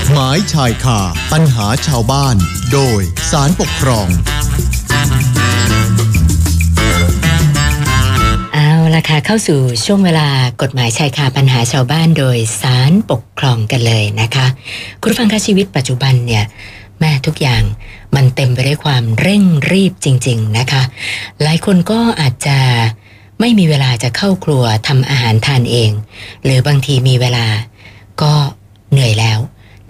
ฎหมายชายคาปัญหาชาวบ้าน โดยสารปกครอง เอาละค่ะเข้าสู่ช่วงเวลากฎหมายชายคาปัญหาชาวบ้านโดยสารปกครองกันเลยนะคะ คุณผู้ฟังคะชีวิตปัจจุบันเนี่ยแม่ทุกอย่างมันเต็มไปด้วยความเร่งรีบจริง ๆนะคะ หลายคนก็อาจจะไม่มีเวลาจะเข้าครัวทำอาหารทานเอง หรือบางทีมีเวลาก็เหนื่อยแล้ว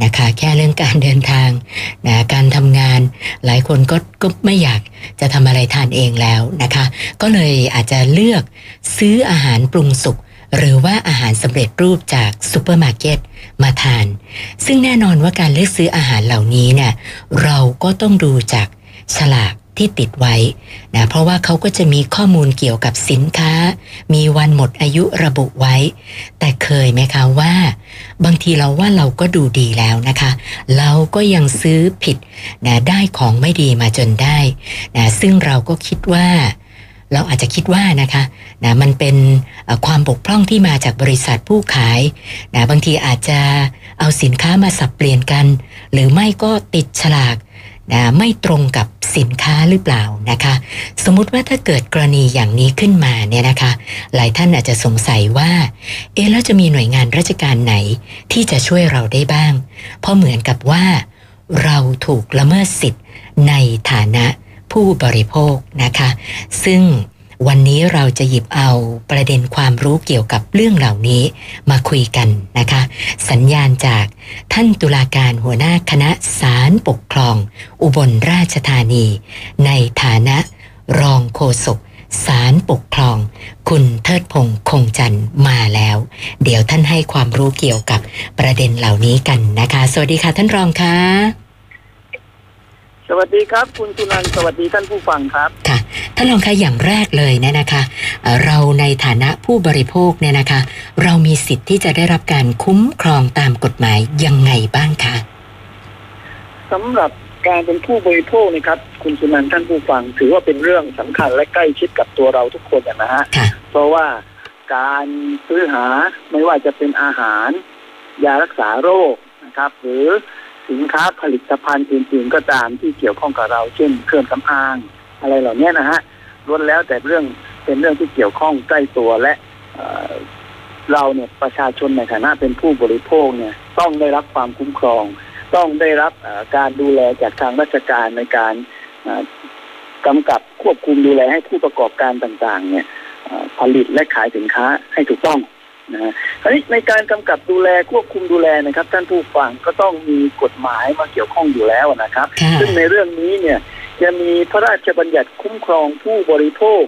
นะคะแค่เรื่องการเดินทางนะการทำงานหลายคนก็ก็ไม่อยากจะทำอะไรทานเองแล้วนะคะ ก็เลยอาจจะเลือกซื้ออาหารปรุงสุกหรือว่าอาหารสำเร็จรูปจากซูเปอร์มาร์เก็ตมาทาน ซึ่งแน่นอนว่าการเลือกซื้ออาหารเหล่านี้เนี่ยเราก็ต้องดูจากฉลาก ที่ติดไว้นะเพราะว่าเขาก็จะมีข้อมูลเกี่ยวกับสินค้า มีวันหมดอายุระบุไว้ แต่เคยไหมคะว่า บางทีเราว่าเราก็ดูดีแล้วนะคะ เราก็ยังซื้อผิดนะได้ของไม่ดีมาจนได้นะซึ่งเราก็คิดว่าเราอาจจะคิดว่านะคะนะมันเป็นความบกพร่องที่มาจากบริษัทผู้ขายนะบางทีอาจจะเอาสินค้ามาสับเปลี่ยนกัน หรือไม่ก็ติดฉลาก นะไม่ตรงกับสินค้าหรือเปล่านะคะ สมมุติว่าถ้าเกิดกรณีอย่างนี้ขึ้นมาเนี่ยนะคะ หลายท่านอาจจะสงสัยว่า เอ๊ะแล้วจะมีหน่วยงานราชการไหนที่จะช่วยเราได้บ้าง เพราะเหมือนกับว่า เราถูกละเมิดสิทธิ์ในฐานะผู้บริโภคนะคะ ซึ่ง วันนี้เราจะหยิบเอาประเด็นความรู้เกี่ยวกับเรื่องเหล่านี้มาคุยกันนะคะ สัญญาณจากท่านตุลาการหัวหน้าคณะศาลปกครอง อุบลราชธานี ในฐานะรองโฆษกศาลปกครอง คุณเทิดพงษ์คงจันทร์มาแล้ว เดี๋ยวท่านให้ความรู้เกี่ยวกับประเด็นเหล่านี้กันนะคะ สวัสดีค่ะท่านรองค่ะ สวัสดีครับ คุณสุนันท์สวัสดีท่านผู้ฟังครับค่ะท่านรองคะอย่างแรกเลยเนี่ยนะคะเอ่อเราในฐานะผู้บริโภคเนี่ยนะคะ เรามีสิทธิ์ที่จะได้รับการคุ้มครองตามกฎหมายยังไงบ้างคะสำหรับการเป็นผู้บริโภคนะครับ คุณสุนันท์ท่านผู้ฟัง ถือว่าเป็นเรื่องสำคัญและใกล้ชิดกับตัวเราทุกคนอะนะฮะค่ะเพราะว่าการซื้อหาไม่ว่าจะเป็นอาหาร ยารักษาโรคนะครับ หรือ สินค้าผลิตภัณฑ์อื่นๆก็ตามที่เกี่ยวข้องกับเรา เช่นเครื่องสำอาง อะไรเหล่านี้นะฮะล้วนแล้วแต่เรื่องเป็นเรื่องที่เกี่ยวข้องใกล้ตัวและเราเนี่ยประชาชนในฐานะเป็นผู้บริโภคเนี่ยต้องได้รับความคุ้มครอง ต้องได้รับการดูแลจากทางราชการในการกำกับควบคุมดูแลให้ผู้ประกอบการต่างๆ เนี่ยผลิตและขายสินค้าให้ถูกต้อง นะฮะคราวนี้ในการกำกับดูแลควบคุมดูแลนะครับ ท่านผู้ฟังก็ต้องมีกฎหมายมาเกี่ยวข้องอยู่แล้วนะครับค่ะซึ่งในเรื่องนี้เนี่ยจะมีพระราชบัญญัติคุ้มครองผู้บริโภค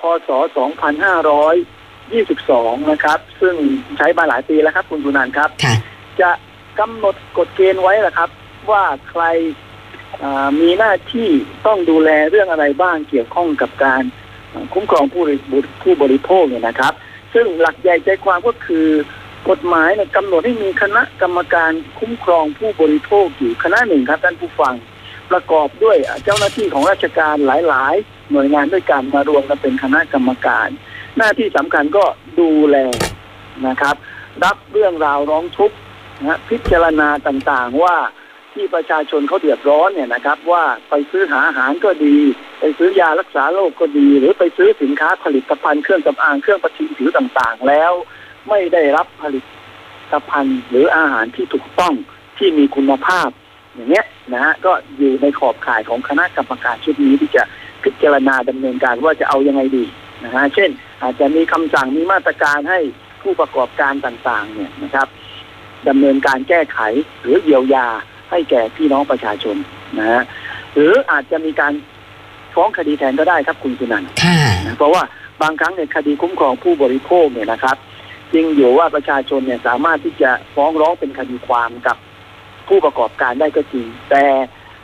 พศ 2522 นะครับ ซึ่งใช้มาหลายปีแล้วครับ คุณสุนันท์ครับค่ะจะกำหนดกฎเกณฑ์ไว้ละครับ ว่าใครอ่ามีหน้าที่ต้องดูแลเรื่องอะไรบ้างเกี่ยวข้องกับการอ่าคุ้มครองผู้บริผู้บริโภคเนี่ยนะครับ ซึ่งหลักใหญ่ใจความก็คือกฎหมายเนี่ยกำหนดให้มีคณะกรรมการคุ้มครองผู้บริโภคอยู่คณะหนึ่งครับท่านผู้ฟังประกอบด้วยเจ้าหน้าที่ของราชการหลาย ๆ หน่วยงานด้วยกันมารวมกันเป็นคณะกรรมการ หน้าที่สำคัญก็ดูแลนะครับ รับเรื่องราวร้องทุกข์นะฮะพิจารณาต่างๆว่า ที่ประชาชนเขาเดือดร้อนเนี่ยนะครับ ว่าไปซื้อหาอาหารก็ดี ไปซื้อยารักษาโรคก็ดี หรือไปซื้อสินค้าผลิตภัณฑ์เครื่องสำอางเครื่องประทินผิวต่างๆ แล้ว ไม่ได้รับผลิตภัณฑ์หรืออาหารที่ถูกต้องที่มีคุณภาพ อย่างเงี้ยนะฮะก็อยู่ในขอบข่ายของคณะกรรมการชุดนี้ที่จะพิจารณาดำเนินการว่าจะเอายังไงดีนะฮะเช่น อาจจะมีคำสั่งมีมาตรการให้ผู้ประกอบการต่างๆ เนี่ยนะครับดำเนินการแก้ไขหรือเยียวยา ให้แก่พี่น้องประชาชนนะฮะหรืออาจจะมีการฟ้องคดีแทนก็ได้ครับคุณสุนันท์ค่ะนะเพราะว่าบางครั้งในยคดีคุ้มครองผู้บริโภคเนี่ยนะครับจริงอยู่ว่าประชาชนเนี่ยสามารถที่จะฟ้องร้องเป็นคดีความกับผู้ประกอบการได้ก็จริง แต่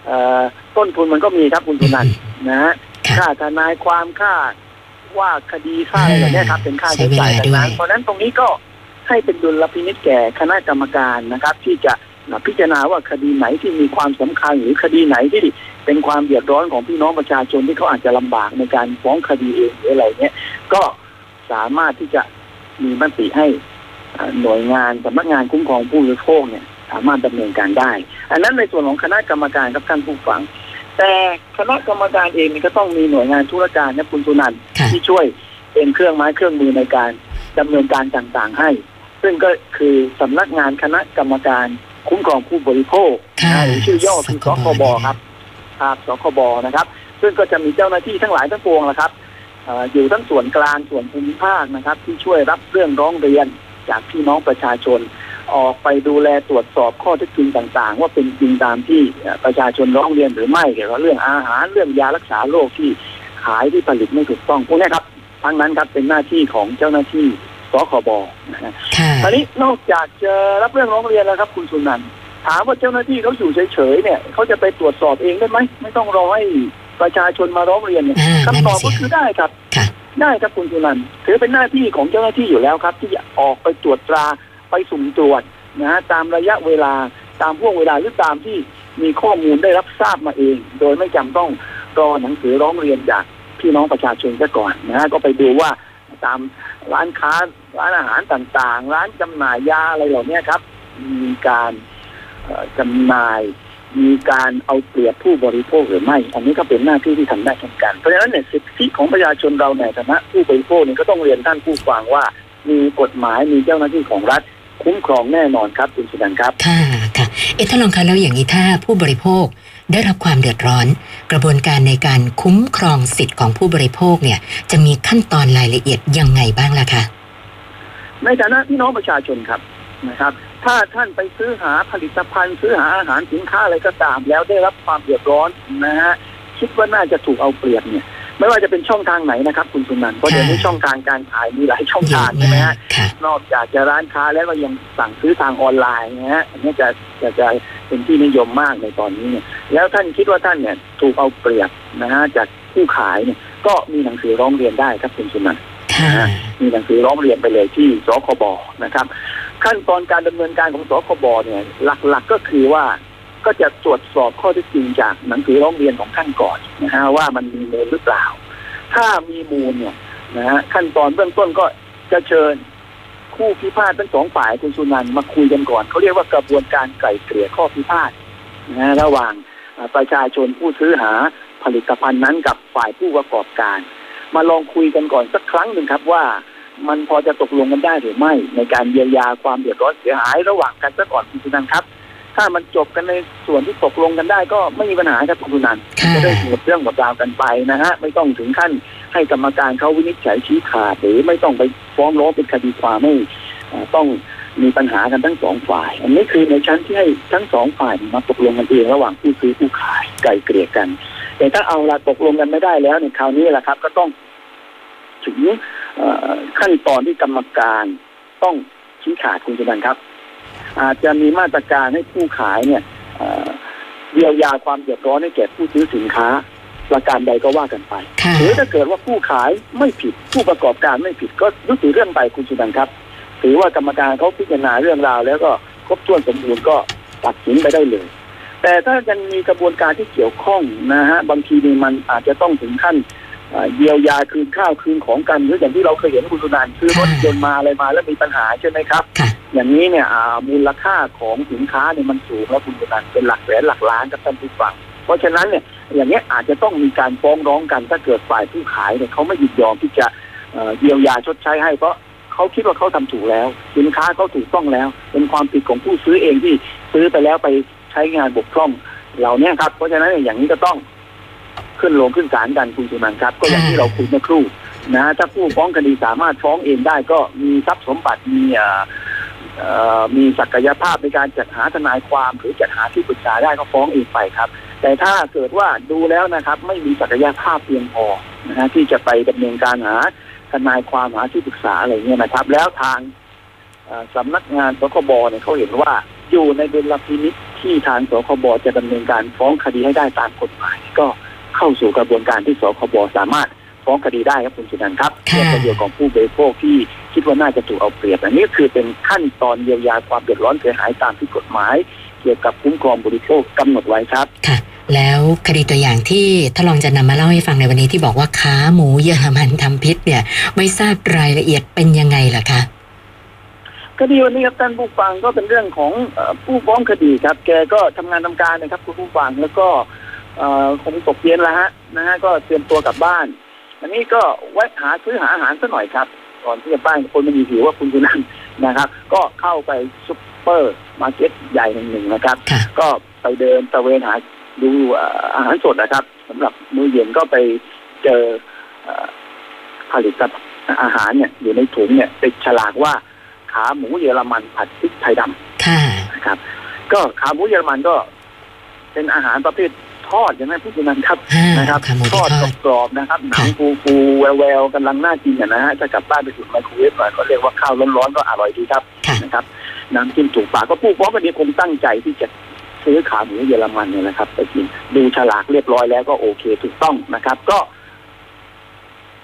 เอ่อต้นทุนมันก็มีครับคุณสุนันท์นะฮะค่ะค่าทนายความค่าว่าคดีค่าอะไรแบบเนี้ยครับเป็นค่าใช้จ่ายใช้เวลาด้วยต่างๆเพราะฉะนั้นตรงนี้ก็ให้เป็นดุลพินิจแก่คณะกรรมการนะครับ ที่จะ พิจารณาว่าคดีไหนที่มีความสำคัญหรือคดีไหนที่เป็นความเดือดร้อนของพี่น้องประชาชนที่เขาอาจจะลำบากในการฟ้องคดีเองหรืออะไรเนี้ยก็สามารถที่จะมีมติให้เอ่อหน่วยงานสำนักงานคุ้มครองผู้บริโภคเนี่ย สามารถดำเนินการได้ อันนั้นในส่วนของคณะกรรมการครับท่านผู้ฟัง แต่คณะกรรมการเองนี่ก็ต้องมีหน่วยงานธุรการนะคุณสุนันท์ค่ะที่ช่วยเป็นเครื่องไม้เครื่องมือในการดำเนินการต่างๆให้ ซึ่งก็คือสำนักงานคณะกรรมการคุ้มครองผู้บริโภคค่ะนะหรือชื่อย่อคือสคบครับครับสคบนะครับ ซึ่งก็จะมีเจ้าหน้าที่ทั้งหลายทั้งปวงแหละครับเอ่ออยู่ทั้งส่วนกลางส่วนภูมิภาคนะครับ ที่ช่วยรับเรื่องร้องเรียนจากพี่น้องประชาชน ออกไปดูแลตรวจสอบข้อเท็จจริงต่าง ๆ ว่าเป็นจริงตามที่เอ่อประชาชนร้องเรียนหรือไม่เกี่ยวกับเรื่องอาหารเรื่องยารักษาโรคที่ขายที่ผลิตไม่ถูกต้องพวกนี้ครับทั้งนั้นครับเป็นหน้าที่ของเจ้าหน้าที่ สคบนะฮะค่ะคราวนี้นอกจากจะรับเรื่องร้องเรียนแล้วครับ คุณสุนันท์ถามว่าเจ้าหน้าที่เขาอยู่เฉยๆเนี่ยเขาจะไปตรวจสอบเองได้ไหมไม่ต้องรอให้ประชาชนมาร้องเรียนเนี่ยอ่าคำตอบนั่นน่ะสิก็คือได้ครับค่ะได้ครับคุณสุนันท์ถือเป็นหน้าที่ของเจ้าหน้าที่อยู่แล้วครับ ที่จะออกไปตรวจตราไปสุ่มตรวจนะฮะตามระยะเวลาตามห่วงเวลาหรือตามที่มีข้อมูลได้รับทราบมาเอง โดยไม่จำต้องรอหนังสือร้องเรียนจากพี่น้องประชาชนซะก่อนนะฮะก็ไปดูว่า ตามร้านค้าร้านอาหารต่างๆ ร้านจำหน่ายยาอะไรเหล่านี้ครับ มีการเอ่อจำหน่าย มีการเอาเปรียบผู้บริโภคหรือไม่ อันนี้ก็เป็นหน้าที่ที่ทำได้เช่นกัน เพราะฉะนั้นเนี่ยสิทธิของประชาชนเราในฐานะผู้บริโภคเนี่ยก็ต้องเรียนท่านผู้ฟังว่า มีกฎหมายมีเจ้าหน้าที่ของรัฐคุ้มครองแน่นอนครับคุณสุนันครับค่ะค่ะเอ๊ะท่านรองคะแล้วอย่างนี้ถ้าผู้บริโภค ได้รับความเดือดร้อน กระบวนการในการคุ้มครองสิทธิ์ของผู้บริโภคเนี่ยจะมีขั้นตอนรายละเอียดยังไงบ้างล่ะคะในฐานะพี่น้องประชาชนครับนะครับ ถ้าท่านไปซื้อหาผลิตภัณฑ์ ซื้อหาอาหารสินค้าอะไรก็ตาม แล้วได้รับความเดือดร้อนนะฮะคิดว่าน่าจะถูกเอาเปรียบเนี่ย ไม่ว่าจะเป็นช่องทางไหนนะครับ คุณสุนันท์เพราะเดี๋ยวนี้ช่องทางการขายมีหลายช่องเยทาอะงใช่ไหมมากฮะค่ะนอกจากจะร้านค้าแล้วก็ยังสั่งซื้อทางออนไลน์นะฮะอันนี้จะจะจะเป็นที่นิยมมากในตอนนี้เนี่ยแล้วท่านคิดว่าท่านเนี่ยถูกเอาเปรียบนะฮะจากผู้ขายเนี่ยก็มีหนังสือร้องเรียนได้ครับคุณสุนันท์ค่ะมีหนังสือร้องเรียนไปเลยที่สคบนะครับ ขั้นตอนการดำเนินการของสคบเนี่ย หลักๆก็คือว่า ก็จะตรวจสอบข้อเท็จจริงจากหนังสือร้องเรียนของท่านก่อนนะฮะว่ามันมีมูลหรือเปล่า ถ้ามีมูลเนี่ยนะฮะขั้นตอนเบื้องต้นก็จะเชิญคู่พิพาททั้งสองฝ่ายคุณสุนันมาคุยกันก่อนเขาเรียกว่ากระบวนการไกล่เกลี่ยข้อพิพาทนะฮะระหว่างประชาชนผู้ซื้อหาผลิตภัณฑ์นั้นกับฝ่ายผู้ประกอบการ มาลองคุยกันก่อนสักครั้งหนึ่งครับว่ามันพอจะตกลงกันได้หรือไม่ ในการเยียวยาความเดือดร้อนเสียหายระหว่างกันซะก่อนคุณสุนันครับ ถ้ามันจบกันในส่วนที่ตกลงกันได้ก็ไม่มีปัญหาครับคุณสุนันท์ค่ะจะได้หมดเรื่องหมดราวกันไปนะฮะ ไม่ต้องถึงขั้นให้กรรมการเขาวินิจฉัยชี้ขาดหรือไม่ต้องไปฟ้องร้องเป็นคดีความไม่เอ่อต้องมีปัญหากันทั้งสองฝ่าย อันนี้คือในชั้นที่ให้ทั้งสองฝ่ายมาตกลงกันเองระหว่างผู้ซื้อผู้ขายไกลเกลี่ยกัน แต่ถ้าเอาละตกลงกันไม่ได้แล้วเนี่ยคราวนี้แหละครับ ก็ต้องถึงเอ่อขั้นตอนที่กรรมการต้องชี้ขาดคุณจุนันท์ครับ อาจจะมีมาตรการให้ผู้ขายเนี่ยเอ่อเยียวยาความเดือดร้อนให้แก่ผู้ซื้อสินค้า ประการใดก็ว่ากันไปค่ะหรือถ้าเกิดว่าผู้ขายไม่ผิดผู้ประกอบการไม่ผิดก็ยุติเรื่องไปคุณสุนันท์ครับ ถือว่ากรรมการเขาพิจารณาเรื่องราวแล้วก็ครบถ้วนสมบูรณ์ก็ตัดสินไปได้เลย แต่ถ้ายังมีกระบวนการที่เกี่ยวข้องนะฮะบางทีนี่มันอาจจะต้องถึงขั้นเอ่อเยียวยาคืนข้าวคืนของกันหรืออย่างที่เราเคยเห็นคุณสุนันท์ซื้อรถยนต์มาอะไรมาแล้วมีปัญหาใช่ไหมครับค่ะ อย่างนี้เนี่ยมูลค่าของสินค้าเนี่ยมันสูงแล้วคุณสุนันเป็นหลักแสนหลักล้านกับท่านผู้ฟังเพราะฉะนั้นเนี่ยอย่างนี้ยอาจจะต้องมีการฟ้องร้องกันถ้าเกิดฝ่ายผู้ขายเนี่ยเขาไม่ยินยอมที่จะเยียวยาชดใช้ให้เพราะเขาคิดว่าเขาทำถูกแล้ว สินค้าเขาถูกต้องแล้ว เป็นความผิดของผู้ซื้อเองที่ซื้อไปแล้วไปใช้งานบกพร่องเหล่านี้ครับ เพราะฉะนั้นเนี่ยอย่างนี้ก็ต้องขึ้นลงขึ้นศาลกันคุณสุนันครับ ก็อย่างที่เราคุยเมื่อครู่นะถ้าผู้ฟ้องคดีสามารถฟ้องเองได้ก็มีทรัพย์สมบัติมีอ่อเอ่อ มีศักยภาพในการจัดหาทนายความหรือจัดหาที่ปรึกษาได้ก็ฟ้องเองไปครับ แต่ถ้าเกิดว่าดูแล้วนะครับ ไม่มีศักยภาพเพียงพอนะฮะที่จะไปดำเนินการหาทนายความหาที่ปรึกษาอะไรเงี้ยนะครับ แล้วทางเอ่อสำนักงานสคบเนี่ยเขาเห็นว่าอยู่ในดุลพินิจที่ทางสคบจะดำเนินการฟ้องคดีให้ได้ตามกฎหมาย ก็เข้าสู่กระบวนการที่สคบสามารถ ฟ้องคดีได้ครับคุณสุนันท์ครับค่ะเพื่อประโยชน์ของผู้บริโภคที่คิดว่าน่าจะถูกเอาเปรียบอันนี้คือเป็นขั้นตอนเยียวยาความเดือดร้อนเสียหายตามที่กฎหมาย เกี่ยวกับคุ้มครองบริโภคกำหนดไว้ครับค่ะ แล้วคดีตัวอย่างที่ท่านรองจะนำมาเล่าให้ฟังในวันนี้ที่บอกว่าค้าหมูเยอรมันทำพิษเนี่ย ไม่ทราบรายละเอียดเป็นยังไงล่ะคะคดีวันนี้ครับท่านผู้ฟังก็เป็นเรื่องของเอ่อผู้ฟ้องคดีครับ แกก็ทำงานทำการนะครับคุณผู้ฟังแล้วก็เอ่อคงตกเย็นแล้วฮะนะฮะก็เตรียมตัวกลับบ้าน อันนี้ก็แวะหาซื้อหาอาหารสักหน่อยครับ ก่อนที่จะบ้านคนมันมีหิวว่าคุณจุนันท์นะครับ ก็เข้าไปซุปเปอร์มาร์เก็ตใหญ่แห่งหนึ่งนะครับค่ะก็ไปเดินตระเวนหาดูเอ่ออาหารสดนะครับสำหรับมื้อเย็นก็ไปเจอเอ่อผลิตภัณฑ์อาหารเนี่ยอยู่ในถุงเนี่ยติดฉลากว่าขาหมูเยอรมันผัดพริกไทยดำค่ะนะครับ ก็ขาหมูเยอรมันก็เป็นอาหารประเภท ทอดอย่างนั้นพูดอย่างนั้นครับห้านะครับขาหมูทที่อดทอดกรอบๆนะครับหนังค่ะฟูฟูๆแววแววๆกำลังน่ากินอะนะฮะถ้ากลับบ้านไปถึงไมโครเวฟหน่อยก็เรียกว่าข้าวร้อนๆก็อร่อยดีครับค่ะนะครับน้ำจิ้มถูกปากก็ผู้ฟ้องคดีคงตั้งใจที่จะซื้อขาหมูเยอรมันเนี่ยนะครับไปกินดูฉลากเรียบร้อยแล้วก็โอเคถูกต้องนะครับ ก็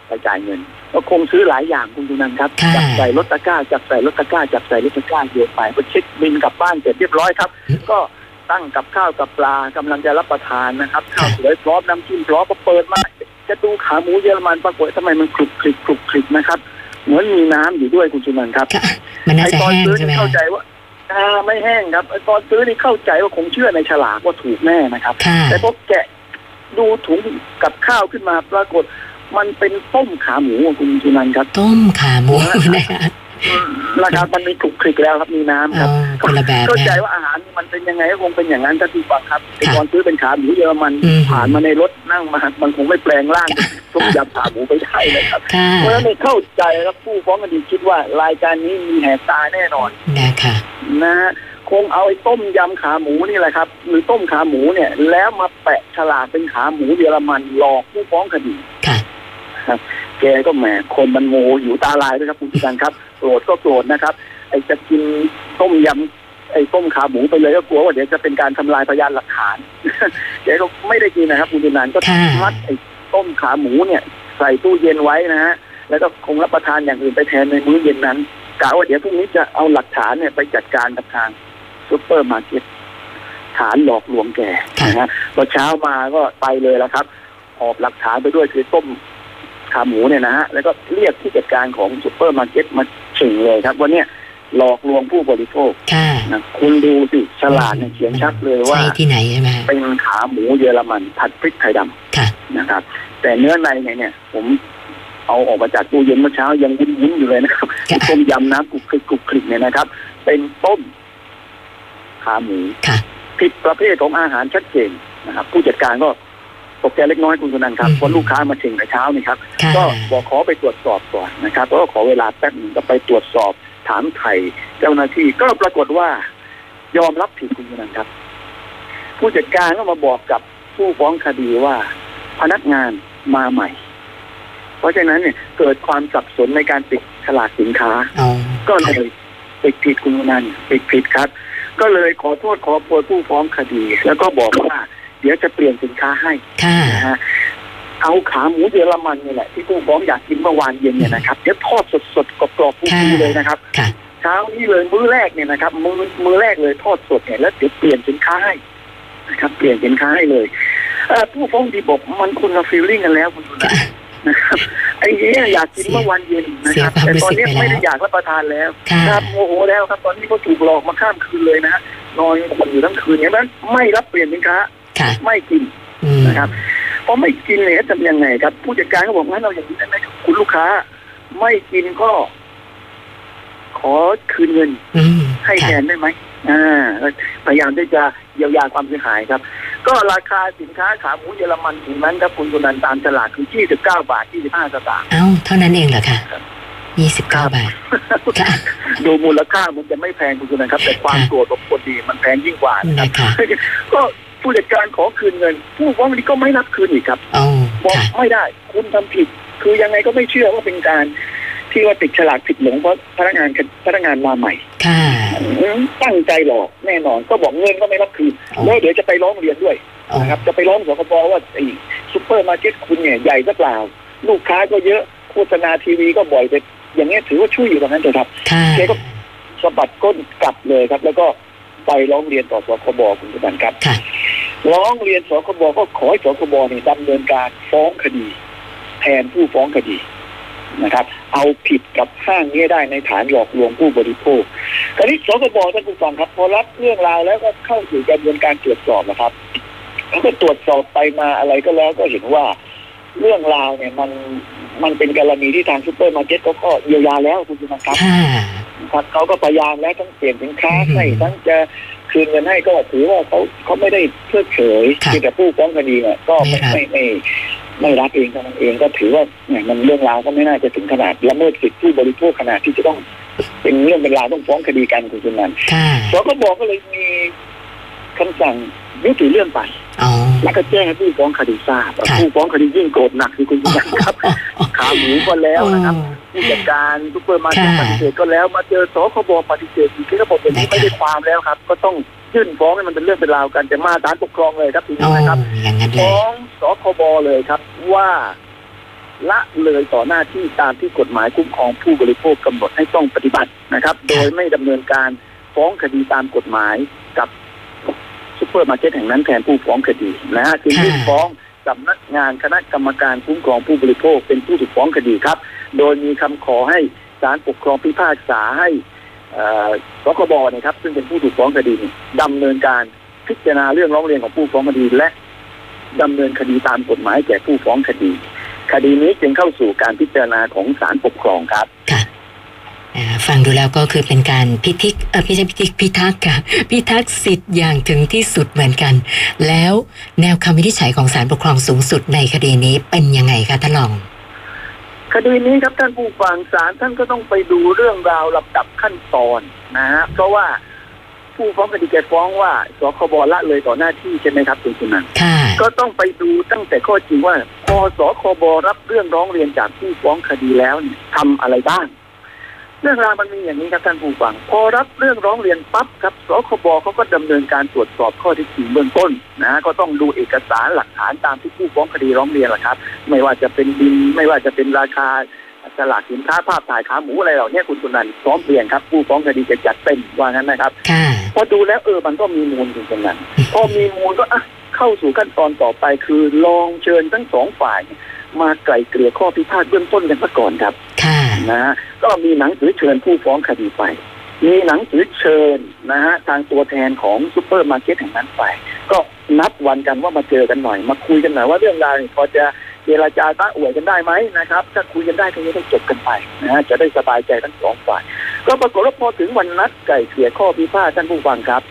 ไปจ่ายเงินก็คงซื้อหลายอย่างคุณดูนันครับค่ะจับใส่รถตะกร้าจับใส่รถตะกร้าจับใส่รถตะกร้าโยนไปก็เช็คบินกลับบ้านเสร็จเรียบร้อยครับ ก็ ตั้งกับข้าวกับปลากำลังจะรับประทานนะครับข้าวสวยพร้อมน้ำจิ้มพร้อมพอเปิดมาจะดูขาหมูเยอรมันปรากฏทำไมมันคลุกคลิกคลุกคลิกนะครับเหมือนมีน้ำอยู่ด้วยคุณจุนันท์ครับค่ะมันน่าไอ้จะตอนแห้งซื้อใช่ไหมนี่เข้าคะใจว่าอ่าไม่แห้งครับไอ้ตอนซื้อนี่เข้าใจว่าคงเชื่อในฉลากว่าถูกแน่นะครับค่ะแต่พอแกะดูถุงกับข้าวขึ้นมาปรากฏ มันเป็นต้มขาหมูอะคุณจุนันท์ครับ ต้มขาหมูนะคะ นะครับมันมีคลุกคลิกแล้วครับมีน้ำคอ๋รัอบคนละแบบเข้าใจนะว่าอาหารมันเป็นยังไงก็คงเป็นอย่างนั้นถ้าที่ฟังครับไอ้ค่ะตอนซื้อเป็นขาหมูเยอรมันอืมผ่านมาในรถนั่งมามันคงไม่แปลงร่างเป็นต้มยำขาหมูไปได้เลยครับค่ะเพราะฉะนั้นเนี่ยเข้าใจครับผู้ฟ้องคดีคิดว่ารายการนี้มีแหกตาแน่นอนนะคะนะฮะคงเอาไอ้ต้มยำขาหมูนี่แหละครับ หรือต้มขาหมูเนี่ย แล้วมาแปะฉลากเป็นขาหมูเยอรมันหลอกผู้ฟ้องคดีค่ะแกก็แหมคนมันโมโหหิวตาลายด้วยครับคุณผู้การครับโก รธก็โกรธนะครับ ไอ้จะกินต้มยำไอ้ต้มขาหมูไปเลยก็กลัวว่าเดี๋ยวจะเป็นการทำลายพยานหลักฐานแกก็ไม่ได้กินนะครับคุณจุนันท์ก็ค่ะมัดไอ้ต้มขาหมูเนี่ย ใส่ตู้เย็นไว้นะฮะแล้วก็คงรับประทานอย่างอื่นไปแทนในมื้อเย็นนั้นกะว่าเดี๋ยวพรุ่งนี้จะเอาหลักฐานเนี่ยไปจัดการกับทางซุปเปอร์มาร์เก็ตฐานหลอกลวงแกนะฮะพอเช้ามาก็ไปเลยแล้วครับหอบหลักฐานไปด้วยคือต้มขาหมูเนี่ยนะฮะแล้วก็เรียกผู้จัดการของซุปเปอร์มาร์เก็ตมา เฉ่งเลยครับว่าเนี่ยหลอกลวงผู้บริโภคค่ะนะคุณดูสิฉลากเนี่ยเขียนชัดเลยว่าใช่ที่ไหนใช่ไหมคะเป็นขาหมูเยอรมันผัดพริกไทยดำค่ะนะครับ แต่เนื้อในเนี่ยเนี่ยผมเอาออกมาจากตู้เย็นเมื่อเช้ายังวุ้นๆอยู่เลยนะครับค่ะต้มยำน้ำขลุกขลิกขลุกขลิกเนี่ยนะครับ เป็นต้มขาหมูค่ะผิดประเภทของอาหารชัดเจนนะครับ ผู้จัดการก็ ตกใจเล็กน้อยคุณสุนันท์ครับอืมเพราะลูกค้ามาเชิงแต่เช้านี่ครับค่ะก็บอกขอไปตรวจสอบก่อนนะครับแล้วก็ขอเวลาแป๊บหนึงก็ไปตรวจสอบถามไทยเจ้าหน้าที่ก็ปรากฏว่ายอมรับผิดคุณสุนันท์ครับ ผู้จัดการก็มาบอกกับผู้ฟ้องคดีว่าพนักงานมาใหม่ เพราะฉะนั้นเนี่ยเกิดความสับสนในการติดฉลากสินค้าอ๋อก็เลยติดผิดคุณสุนันท์ติดผิดครับ ก็เลยขอโทษขอโพยผู้ฟ้องคดี แล้วก็บอกว่าเดี๋ยวจะเปลี่ยนสินค้าให้ค่ะนะฮะเอาขาหมูเยอรมันนี่แหละที่ผู้ฟ้องอยากกินเมื่อวานเย็นเนี่ยนะครับเดี๋ยวทอดสดๆกรอบๆฟูค่ะๆเลยนะครับค่ะเช้านี้เลยมื้อแรกเนี่ยนะครับ มื้อมื้อแรกเลยทอดสดเนี่ยแล้วเดี๋ยวเปลี่ยนสินค้าให้นะครับ เปลี่ยนสินค้าให้เลยเอ่อผู้ฟ้องดีบอกมันคนละฟีลลิ่งกันแล้วคุณดูนะค่ะนะครับไอ้เนี้ยอยากกินเมื่อวันเย็นนะครับเสียความแต่รู้ตอนสึกนี้ไปแล้วไม่ได้อยากรับประทานแล้วค่ะครับโมโหแล้วครับตอนนี้ก็ถูกหลอกมาข้ามคืนเลยนะฮะนอนอยู่ทั้งคืนอย่างนั้นไม่รับเปลี่ยนสินค้า ค่ะ ไม่กินอืมนะครับพอไม่กินเนี่ยจะทำยังไงครับ ผู้จัดการก็บอกงั้นเราอย่างนี้ได้ไหมคุณลูกค้า ไม่กินก็ ขอคืนเงินอืมให้แทค่ะนได้ไหมอ่าพยายามที่จะเยียวยาความเสียหายครับ ก็ราคาสินค้าขาหมูเยอรมันถึงนั้นครับคุณกุนันตามตลาดคือ29บาท25สตางค์เอ้าเท่านั้นเองเหรอคะยี่สิบเก้าบาทค่ะดูมูลค่ามันจะไม่แพงคุณกุนันครับ แต่ความค่ะโกรธของคนดีมันแพงยิ่งกว่านะครับนะคะก็ ผู้จัดการขอคืนเงิน ผู้ฟ้องคดีก็ไม่รับคืนอีกครับอ๋อบอกค่ะไม่ได้ คุณทำผิด คือยังไงก็ไม่เชื่อว่าเป็นการที่ว่าติดฉลากผิดหลงเพราะพนักงานพนักงานมาใหม่ค่ะอืมตั้งใจหลอกแน่นอนก็บอกเงินก็ไม่รับคืนอ๋อแล้วเดี๋ยวจะไปร้องเรียนด้วยอ๋อนะครับ จะไปร้องสคบว่าไอ้ซุปเปอร์มาร์เก็ตคุณเนี่ยใหญ่หรือเปล่า ลูกค้าก็เยอะโฆษณาทีวีก็บ่อยแต่อย่างเงี้ยถือว่าช่วยอยู่ตรงนั้นเถอะครับค่ะเจ๊ก็สะบัดก้นกลับเลยครับ แล้วก็ไปร้องเรียนต่อสคบคุณจุนันท์ครับค่ะ ร้องเรียนสคบก็ขอให้สคบเนี่ยดำเนินการฟ้องคดี แทนผู้ฟ้องคดีนะครับ เอาผิดกับห้างนี้ได้ในฐานหลอกลวงผู้บริโภคคราวนี้สคบท่านผู้ฟังครับพอรับเรื่องราวแล้วก็เข้าสู่กระบวนการตรวจสอบนะครับแล้วก็ตรวจสอบไปมาอะไรก็แล้วก็เห็นว่าเรื่องราวเนี่ยมันมันเป็นกรณีที่ทางซูเปอร์มาร์เก็ตเขาก็เยียวยาแล้วคุณผู้ชมครับค่ะครับเขาก็พยายามแล้วทั้งเปลี่ยนสินค้าอืมให้ทั้งจะ คืนเงินให้ก็ถือว่าเขาเขาไม่ได้เพิกเฉยค่ะที่แต่ผู้ฟ้องคดีเนี่ยก็ไม่ไม่รับไม่ไม่ไม่รับเองเท่านั้นเองก็ถือว่าเนี่ยมันเรื่องราวก็ไม่น่าจะถึงขนาดละเมิดสิทธิผู้บริโภคขนาดที่จะต้อง เป็นเรื่องเป็นราวต้องฟ้องคดีกันคุณสุนันท์ค่ะสคบก็เลยมีคำสั่งยุติเรื่องไปอ๋อแล้วก็แจ้งให้ผู้ฟ้องคดีทราบค่ะผู้ฟ้องคดียิ่งโกรธหนักคือคุณสุนันท์ครับขาหมูก็แล้วนะครับโอ้ ผู้จัดการซุปเปอร์มาร์เก็ตค่ะปฏิเสธก็แล้วมาเจอสคบปฏิเสธอีกที่ระบบอย่างนี้นะคะไม่ได้ความแล้วครับ ก็ต้องยื่นฟ้องให้มันเป็นเรื่องเป็นราวกันจะมาศาลปกครองเลยครับทีโอ้นี้นะครับอย่างนั้นเลฟ้องสคบเลยครับ ว่าละเลยต่อหน้าที่ตามที่กฎหมายคุ้มครองผู้บริโภคกำหนดให้ต้องปฏิบัตินะครับ โดยไม่ดำเนินการฟ้องคดีตามกฎหมายกับซุปเปอร์มาร์เก็ตแห่งนั้นแทนผู้ฟ้องคดีนะฮะจึงยื่นค่ะฟ้อง สำนักงานคณะกรรมการคุ้มครองผู้บริโภคเป็นผู้ถูกฟ้องคดีครับ โดยมีคำขอให้ศาลปกครองพิพากษาให้สคบเนี่ยครับ ซึ่งเป็นผู้ถูกฟ้องคดีดำเนินการพิจารณาเรื่องร้องเรียนของผู้ฟ้องคดีและดำเนินคดีตามกฎหมายแก่ผู้ฟ้องคดี คดีนี้จึงเข้าสู่การพิจารณาของศาลปกครองครับค่ะ ฟังดูแล้วก็คือเป็นการพิทิกเออไม่ใช่พิทิกพิทักษ์ค่ะ พิทักษ์สิทธิ์อย่างถึงที่สุดเหมือนกัน แล้วแนวคำวินิจฉัยของศาลปกครองสูงสุดในคดีนี้เป็นยังไงคะท่านรอง คดีนี้ครับท่านผู้ฟังศาลท่านก็ต้องไปดูเรื่องราวลำดับขั้นตอนนะฮะเพราะว่าผู้ฟ้องคดีแกฟ้องว่าสคบละเลยต่อหน้าที่ใช่ไหมครับคุณสุนันท์ค่ะก็ต้องไปดูตั้งแต่ข้อจริงว่าพอสคบรับเรื่องร้องเรียนจากผู้ฟ้องคดีแล้วเนี่ยทำอะไรบ้าง เรื่องราวมันมีอย่างนี้ครับท่านผู้ฟัง พอรับเรื่องร้องเรียนปั๊บครับสคบเขาก็ดำเนินการตรวจสอบข้อเที่จริงเบื้องต้นนะฮะก็ต้องดูเอกสารหลักฐานตามที่ผู้ฟ้องคดีร้องเรียนแหละครับ ไม่ว่าจะเป็นบินไม่ว่าจะเป็นราคาฉลากสินค้าภาพถ่ายขาหมูอะไรเหล่านี้คุณสุนันท์พร้อมเพรียงครับ ผู้ฟ้องคดีจะจัดเต็มว่างั้นนะครับค่ะพอดูแล้วเออมันก็มีมูลอยู่ตรงนั้นพอมีมูลก็อะเข้าสู่ขั้นตอนต่อไปคือลองเชิญทั้งสองฝ่าย มาไกล่เกลี่ยข้อพิพาทเบื้องต้นกันซะก่อนครับค่ะ นะฮะก็มีหนังสือเชิญผู้ฟ้องคดีไป มีหนังสือเชิญนะฮะทางตัวแทนของซูเปอร์มาร์เก็ตแห่งนั้นไป ก็นัดวันกันว่ามาเจอกันหน่อย มาคุยกันหน่อยว่าเรื่องราวพอจะเจรจาต้าอ่วยกันได้ไหมนะครับ ถ้าคุยกันได้ก็จะได้จบกันไปนะฮะจะได้สบายใจทั้งสองฝ่าย ก็ปรากฏว่าพอถึงวันนัดไกล่เกลี่ยข้อพิพาทท่านผู้ฟังครับ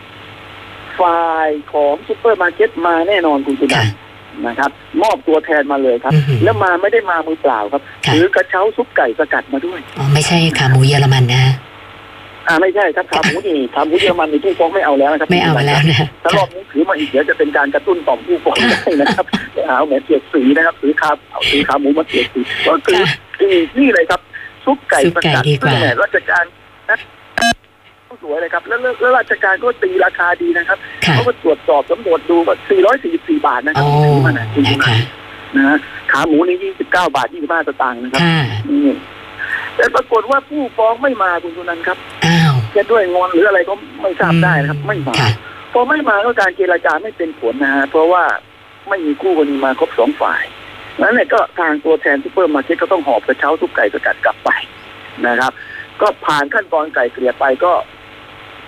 ฝ่ายของซูเปอร์มาร์เก็ตมาแน่นอนคุณสุนันท์ค่ะ นะครับ มอบตัวแทนมาเลยครับอือหือแล้วมาไม่ได้มามือเปล่าครับค่ะถือกระเช้าซุปไก่สกัดมาด้วยอ๋อไม่ใช่ขาหมูเยอรมันนะอ่าไม่ใช่ครับขาหมูนี่ขาหมูเยอรมันนี่ผู้ฟ้องไม่เอาแล้วนะครับไม่เอาแล้วนะถ้ารอบนี้ถือมาอีกเดี๋ยวจะเป็นการกระตุ้นต่อมผู้ฟ้องได้นะครับไปเอาแหมเสียดสีนะครับถือขาเอาถือขาหมูมาเสียดสีก็คือค่ะนี่นี่เลยครับซุปไก่ซุปสไก่กัดดีกว่าซึ่งแหมราชการนะ สวยเลยครับแล้วแล้วแล้วราชการก็ตีราคาดีนะครับค่ะเขาก็ตรวจสอบสำรวจดูว่า444 บาทนะครัอ๋บอซื้อมานะจริงนะคะๆนะฮะขาหมูนี่29 บาท 25สตางค์นะครับค่ะนี่แต่ปรากฏว่าผู้ฟ้องไม่มาคุณสุนันท์ครับอ้าวจะด้วยงอนหรืออะไรก็ไม่ทราบได้นะครับ ไม่มา ค่ะ พอไม่มาก็การเจรจาไม่เป็นผลนะฮะเพราะว่าไม่มีคู่กรณีมาครบสองฝ่ายนั้นเนี่ยก็ทางตัวแทนซูเปอร์มาร์เก็ตก็ต้องหอบกระเช้าซุปไก่สกัดกลับไปนะครับ ก็ผ่านขั้นตอนไกล่เกลี่ยไปก็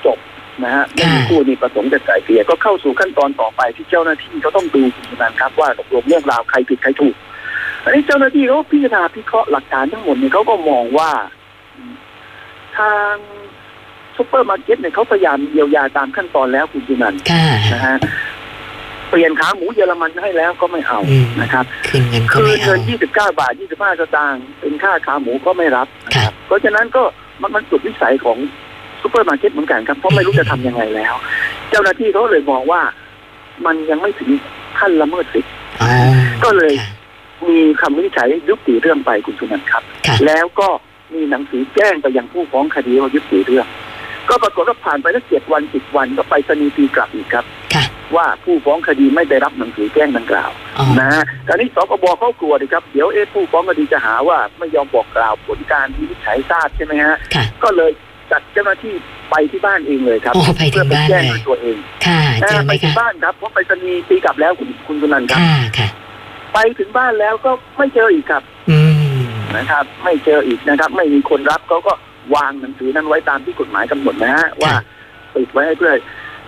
จบนะฮะไม่มีคู่กรณีประสงค์จะไกล่เกลี่ยก็เข้าสู่ขั้นตอนต่อไปที่เจ้าหน้าที่เขาต้องดูคุณสุนันท์ครับว่าตกลงเรื่องราวใครผิดใครถูกอันนี้เจ้าหน้าที่เขาพิจารณาพิเคราะห์หลักฐานทั้งหมดเนี่ยเขาก็มองว่า ทางซูเปอร์มาร์เก็ตเนี่ยเขาพยายามเยียวยาตามขั้นตอนแล้วคุณสุนันท์ค่ะนะฮะเปลี่ยนขาหมูเยอรมันให้แล้วก็ไม่เอาอืมนะครับคืนเงินก็คือไม่เอาเงิน29บาท25สตางค์เป็นค่าขาหมูก็ไม่รับนะคครับเพราะฉะนั้นก็มันมันสุดวิสัยของ ซูเปอร์มาร์เก็ตเหมือนกันครับเพราะไม่รู้จะทำยังไงแล้ว เจ้าหน้าที่เขาเลยมองว่า มันยังไม่ถึงขั้นละเมิดสิทธิ์อ๋อก็เลยค่ะมีคำวินิจฉัยยุติเรื่องไปคุณสุนันท์ครับค่ะแล้วก็มีหนังสือแจ้งไปยังผู้ฟ้องคดีว่ายุติเรื่อง ก็ปรากฏว่าผ่านไปแล้วเจ็ดวันสิบวันก็ไปสนีย์ตีกลับอีกครับค่ะว่าผู้ฟ้องคดีไม่ได้รับหนังสือแจ้งดังกล่าวอ๋อนะฮะตอนนี้สกบเขากลัวดิครับ เดี๋ยวเอ๊ะผู้ฟ้องคดีจะหาว่าไม่ยอมบอกกล่าวผลการวินิจฉัยทราบใช่ไหมฮะค่ะก็เลย จัดเจ้าหน้าที่ไปที่บ้านเองเลยครับโอ้ไปถึเพื่องไปบ้านแจ้งเลยด้วยตัวเอง ค่ะเจอนะไหมไปที่คะบ้านครับเพราะไปสนีย์ตีกลับแล้วคุณคุณสุนันท์ครับค่ะค่ะ ไปถึงบ้านแล้วก็ไม่เจออีกครับ อืมนะครับ ไม่เจออีกนะครับ ไม่มีคนรับเขาก็วางหนังสือนั้นไว้ตามที่กฎหมายกำหนดนะฮะว่าปิดไว้ให้เพื่อ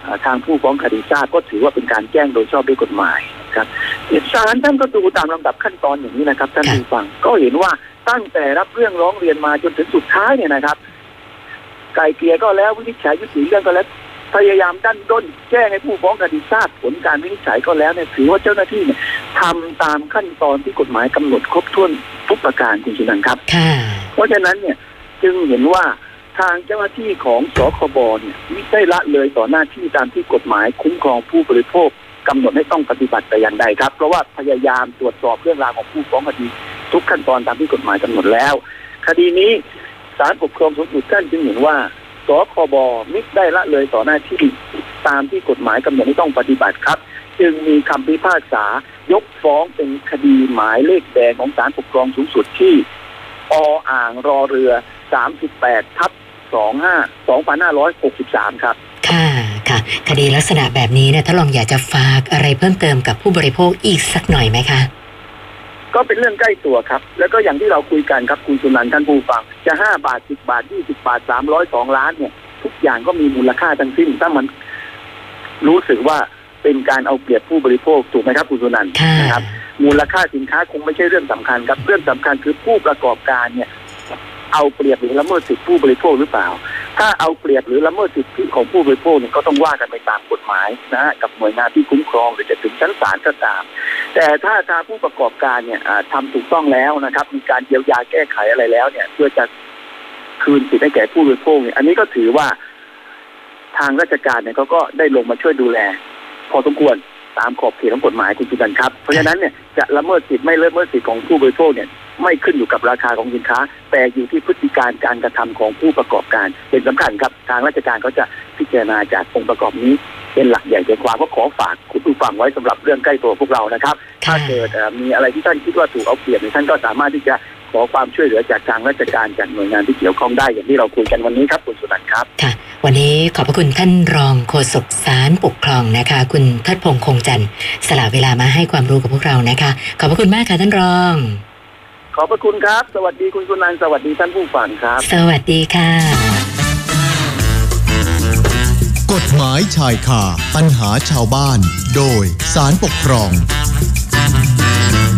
เอ่อทางผู้ฟ้องคดีทราบก็ถือว่าเป็นการแจ้งโดยชอบด้วยกฎหมายครับศาลท่านก็ดูตามลำดับขั้นตอนอย่างนี้นะครับท่านผู้ฟังก็เห็นว่าตั้งแต่รับเรื่องร้องเรียนมาจนถึงสุดท้ายเนี่ยนะครับ ไกลเกลี่ยก็แล้ววินิจฉัยยุติเรื่องก็แล้วพยายามดันด้นแจ้งให้ผู้ฟ้องคดีทราบผลการวินิจฉัยก็แล้วเนี่ยถือว่าเจ้าหน้าที่เนี่ยทำตามขั้นตอนที่กฎหมายกำหนดครบถ้วนทุกประการคุณสุนันท์ครับค่ะเพราะฉะนั้นเนี่ยจึงเห็นว่าทางเจ้าหน้าที่ของสคบเนี่ยไม่ได้ละเลยต่อหน้าที่ตามที่กฎหมายคุ้มครองผู้บริโภคกำหนดให้ต้องปฏิบัติแต่อย่างใดครับ เพราะว่าพยายามตรวจสอบเรื่องราวของผู้ฟ้องคดี ทุกขั้นตอนตามที่กฎหมายกำหนดแล้ว คดีนี้ ศาลปกครองสูงสุดท่านจึงเห็นว่าสคบมิได้ละเลยต่อหน้าที่ตามที่กฎหมายกำหนดให้ต้องปฏิบัติครับ จึงมีคำพิพากษายกฟ้องเป็นคดีหมายเลขแดงของศาลปกครองสูงสุดที่ออ่างรอเรือ 38 ทับ 25 2563 ครับ ค่ะค่ะ คดีลักษณะแบบนี้เนี่ยถ้าลองอยากจะฝากอะไรเพิ่มเติมกับผู้บริโภคอีกสักหน่อยไหมคะ ก็เป็นเรื่องใกล้ตัวครับ แล้วก็อย่างที่เราคุยกันครับคุณสุนันท์ท่านผู้ฟัง จะ5บาท10บาท20บาท302ล้านเนี่ย ทุกอย่างก็มีมูลค่าทั้งสิ้น ถ้ามันรู้สึกว่าเป็นการเอาเปรียบผู้บริโภคถูกไหมครับคุณสุนันท์ค่ะนะครับ มูลค่าสินค้าคงไม่ใช่เรื่องสำคัญครับเรื่องสำคัญคือผู้ประกอบการเนี่ย เอาเปรียบหรือละเมิดสิทธิผู้บริโภคหรือเปล่า ถ้าเอาเปรียบหรือละเมิดสิทธิของผู้บริโภคเนี่ยก็ต้องว่ากันไปตามกฎหมายนะฮะกับหน่วยงานที่คุ้มครองหรือจะถึงชั้นศาลก็ตาม แต่ถ้าทางผู้ประกอบการเนี่ยอ่าทำถูกต้องแล้วนะครับ มีการเยียวยาแก้ไขอะไรแล้วเนี่ย เพื่อจะคืนสิทธิให้แก่ผู้บริโภคเนี่ยอันนี้ก็ถือว่าทางราชการเนี่ยเขาก็ได้ลงมาช่วยดูแล พอสมควรตามขอบเขตของกฎหมายคุณจุนันครับ เพราะฉะนั้นเนี่ยจะละเมิดสิทธิ์ไม่ละเมิดสิทธิ์ของผู้บริโภคเนี่ย ไม่ขึ้นอยู่กับราคาของสินค้า แต่อยู่ที่พฤติการการกระทำของผู้ประกอบการ เป็นสำคัญครับทางราชการเขาจะพิจารณาจากองค์ประกอบนี้ เป็นหลักใหญ่ใจความก็ขอฝากคุณผู้ฟังไว้สำหรับเรื่องใกล้ตัวพวกเรานะครับ ถ้าค่ะเกิดเอ่อมีอะไรที่ท่านคิดว่าถูกเอาเปรียบเนี่ยท่านก็สามารถที่จะขอความช่วยเหลือจากทางราชการจากหน่วยงานที่เกี่ยวข้องได้อย่างที่เราคุยกันวันนี้ครับคุณสุนันท์ครับค่ะ วันนี้ขอบพระคุณท่านรองโฆษกศาลปกครองนะคะ คุณเทิดพงษ์คงจันทร์สละเวลามาให้ความรู้กับพวกเรานะคะ ขอบพระคุณมากค่ะท่านรอง ขอบพระคุณครับ สวัสดีคุณสุนันท์สวัสดีท่านผู้ฟังครับ สวัสดีค่ะ กฎหมายชายคาปัญหาชาวบ้าน โดยสารปกครอง